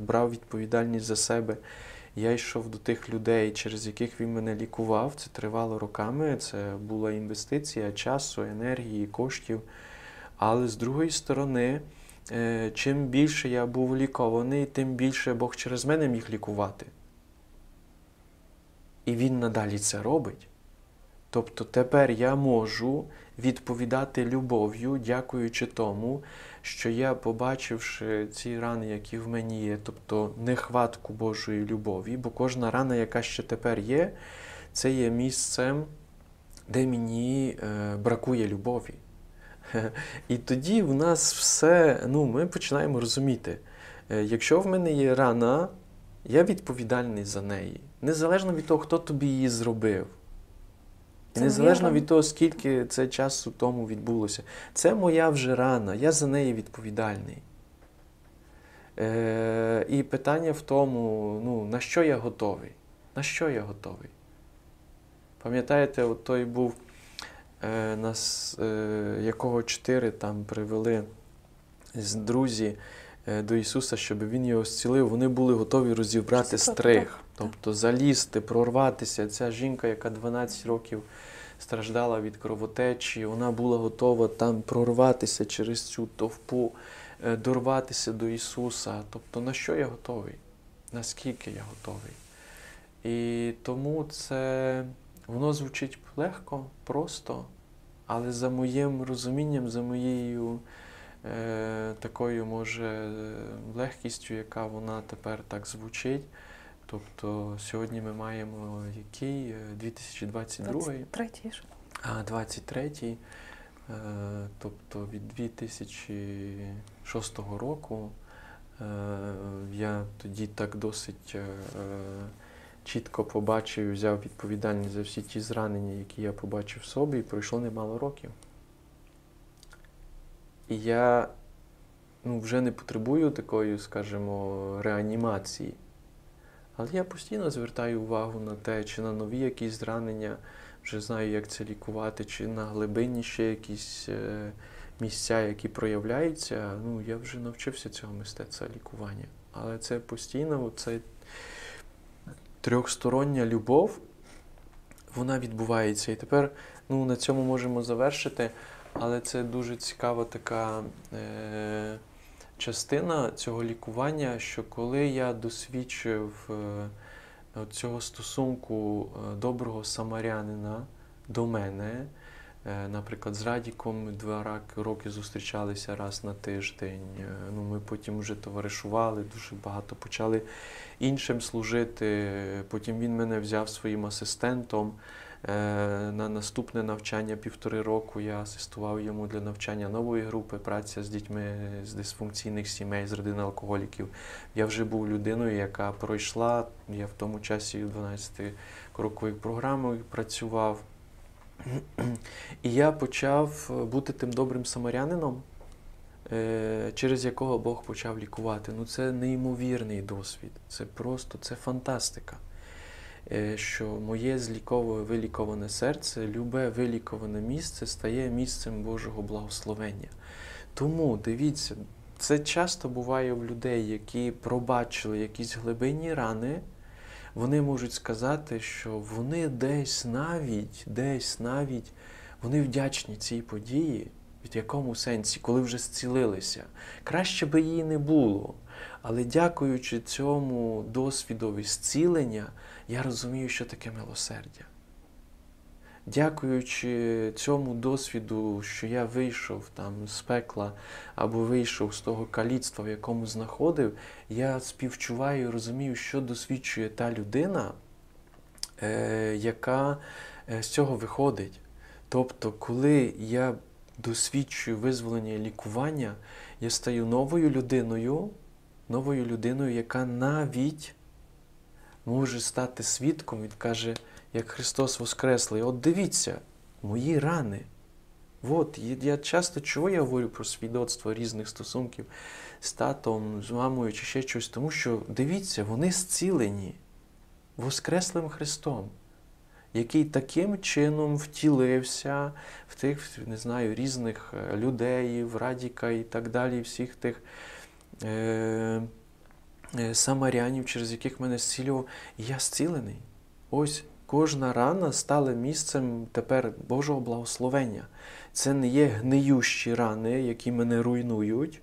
брав відповідальність за себе. Я йшов до тих людей, через яких він мене лікував. Це тривало роками. Це була інвестиція часу, енергії, коштів. Але з другої сторони, е, чим більше я був лікований, тим більше Бог через мене міг лікувати. І Він надалі це робить. Тобто тепер я можу відповідати любов'ю, дякуючи тому, що я, побачивши ці рани, які в мені є, тобто нехватку Божої любові, бо кожна рана, яка ще тепер є, це є місцем, де мені е, бракує любові. І тоді в нас все, ну, ми починаємо розуміти, е, якщо в мене є рана, я відповідальний за неї. Незалежно від того, хто тобі її зробив. Це незалежно від того, скільки це часу тому відбулося. Це моя вже рана, я за неї відповідальний. Е, і питання в тому, ну, на що я готовий? На що я готовий? Пам'ятаєте, от той був нас, е, якого чотири там привели з друзі е, до Ісуса, щоб Він його зцілив, вони були готові розібрати стриг, тобто залізти, прорватися. Ця жінка, яка 12 років страждала від кровотечі, вона була готова там прорватися через цю товпу, е, дорватися до Ісуса. Тобто, на що я готовий? Наскільки я готовий? І тому це воно звучить легко, просто, але за моїм розумінням, за моєю е, такою, може, е, легкістю, яка вона тепер так звучить. Тобто сьогодні ми маємо який Е, 2022 Третій ж. а 23-й, е, тобто від 2006 року, е, я тоді так досить е, е, чітко побачив і взяв відповідальність за всі ті зранення, які я побачив в собі, і пройшло немало років. І я ну, вже не потребую такої, скажімо, реанімації. Але я постійно звертаю увагу на те, чи на нові якісь зранення, вже знаю, як це лікувати, чи на глибині ще якісь е, місця, які проявляються. Ну, я вже навчився цього мистецтва лікування. Але це постійно, це трьохстороння любов, вона відбувається. І тепер ну, на цьому можемо завершити. Але це дуже цікава така е, частина цього лікування, що коли я досвідчив е, цього стосунку е, доброго самарянина до мене, наприклад, з Радіком два роки зустрічалися раз на тиждень. е, Ну, ми потім вже товаришували, дуже багато почали іншим служити. Потім він мене взяв своїм асистентом. Е, На наступне навчання півтори року я асистував йому для навчання нової групи, праця з дітьми з дисфункційних сімей, з родин алкоголіків. Я вже був людиною, яка пройшла. Я в тому часі 12 крокових програмах працював. І я почав бути тим добрим самарянином, е, через якого Бог почав лікувати. Ну, це неймовірний досвід. Це просто це фантастика. Е, Що моє злікове виліковане серце, любе виліковане місце стає місцем Божого благословення. Тому дивіться, це часто буває в людей, які пробачили якісь глибинні рани. Вони можуть сказати, що вони десь навіть, десь навіть вони вдячні цій події, в якому сенсі, коли вже зцілилися. Краще би її не було. Але дякуючи цьому досвідові зцілення, я розумію, що таке милосердя. Дякуючи цьому досвіду, що я вийшов там з пекла або вийшов з того каліцтва, в якому знаходив, я співчуваю і розумію, що досвідчує та людина, е, яка е, з цього виходить. Тобто, коли я досвідчую визволення і лікування, я стаю новою людиною, новою людиною, яка навіть може стати свідком, він каже, як Христос Воскреслий. От дивіться, мої рани. От, я- часто чого я говорю про свідоцтво різних стосунків з татом, з мамою чи ще щось, тому що дивіться, вони зцілені Воскреслим Христом, який таким чином втілився в тих, не знаю, різних е, людей, в Радіка і так далі, всіх тих. Е- е, самарянів, через яких мене зцілював, і я зцілений. Ось кожна рана стала місцем тепер Божого благословення. Це не є гниющі рани, які мене руйнують.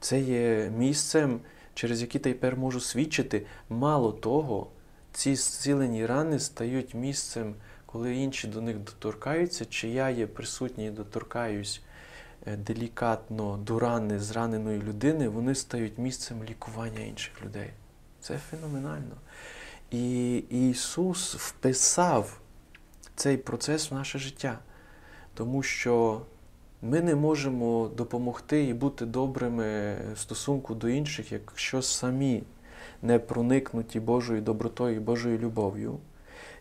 Це є місцем, через яке тепер можу свідчити. Мало того, ці зцілені рани стають місцем, коли інші до них доторкаються, чи я є присутній і доторкаюсь е, делікатно до рани зраненої людини, вони стають місцем лікування інших людей. Це феноменально. І Ісус вписав цей процес в наше життя, тому що ми не можемо допомогти і бути добрими в стосунку до інших, якщо самі не проникнуті Божою добротою і Божою любов'ю.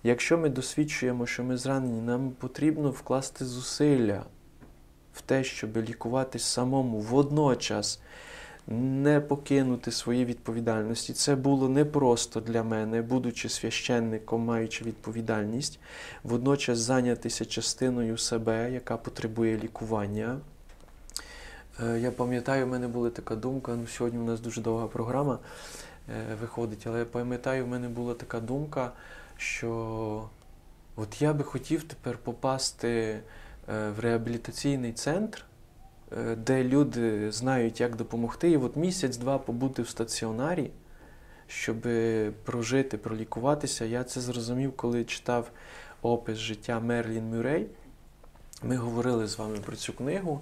Якщо ми досвідчуємо, що ми зранені, нам потрібно вкласти зусилля в те, щоб лікуватись самому водночас, не покинути свої відповідальності. Це було непросто для мене, будучи священником, маючи відповідальність, водночас зайнятися частиною себе, яка потребує лікування. Е, Я пам'ятаю, в мене була така думка, ну сьогодні у нас дуже довга програма е, виходить, але я пам'ятаю, в мене була така думка, що от я би хотів тепер попасти е, в реабілітаційний центр, де люди знають, як допомогти, і от місяць-два побути в стаціонарі, щоб прожити, пролікуватися. Я це зрозумів, коли читав опис життя Мерлін Мюррей. Ми говорили з вами про цю книгу.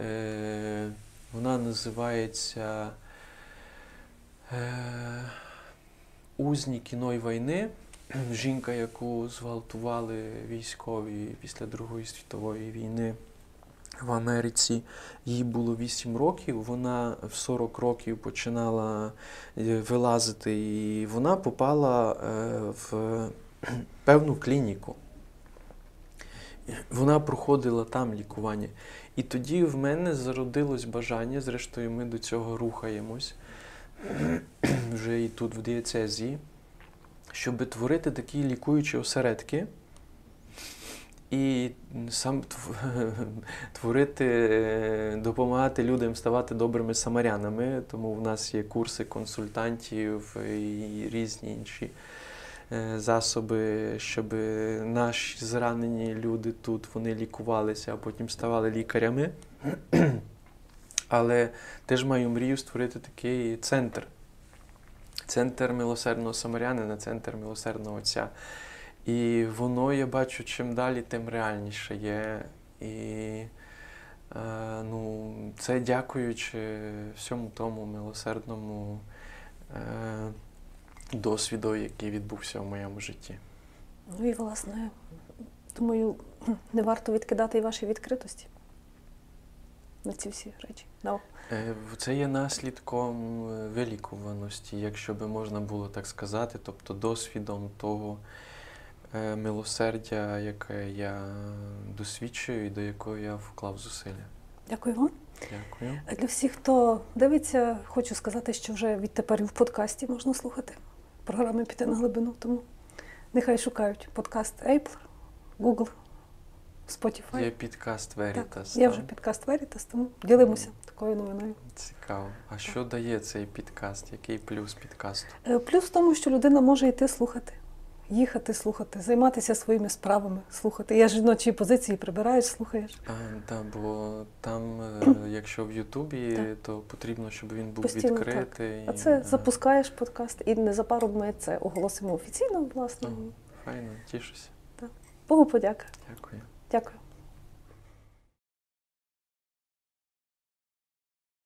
Е, Вона називається е, Узні кіно й війни. Жінка, яку зґвалтували військові після Другої світової війни в Америці. Їй було 8 років. Вона в 40 років починала е, вилазити, і вона попала е, в певну клініку. Вона проходила там лікування. І тоді в мене зародилось бажання, зрештою, ми до цього рухаємось вже і тут, в дієцезії, щоб творити такі лікуючі осередки і сам творити, е, допомагати людям ставати добрими самарянами. Тому в нас є курси консультантів і різні інші е, засоби, щоб наші зранені люди тут вони лікувалися, а потім ставали лікарями. Але теж маю мрію створити такий центр. Центр милосердного самарянина, центр милосердного отця. І воно, я бачу, чим далі, тим реальніше є. І е, ну, це дякуючи всьому тому милосердному е, досвіду, який відбувся в моєму житті. Ну і власне, думаю, не варто відкидати і ваші відкритості на ці всі речі. Да. Е, Це є наслідком вилікуваності, якщо би можна було так сказати, тобто досвідом того, милосердя, яке я досвідчую і до якого я вклав зусилля. Дякую вам. Дякую. Для всіх, хто дивиться, хочу сказати, що вже відтепер і в подкасті можна слухати програми Піти на глибину. Тому нехай шукають подкаст Apple, Google, Spotify. Є підкаст Veritas. так, є вже підкаст Veritas, тому ділимося такою новиною. Цікаво. А що дає цей підкаст? Який плюс підкасту? Е, Плюс в тому, що людина може йти слухати, їхати слухати, займатися своїми справами, слухати. Я жіночі позиції прибираєш, слухаєш. А, так, бо там, е, якщо в Ютубі, то потрібно, щоб він був Постійно, так. відкритий. А це Ага. запускаєш подкаст, і незабаром ми це оголосимо офіційно, власне. Ага. Файно, тішуся. Богу подяка. Дякую. Дякую.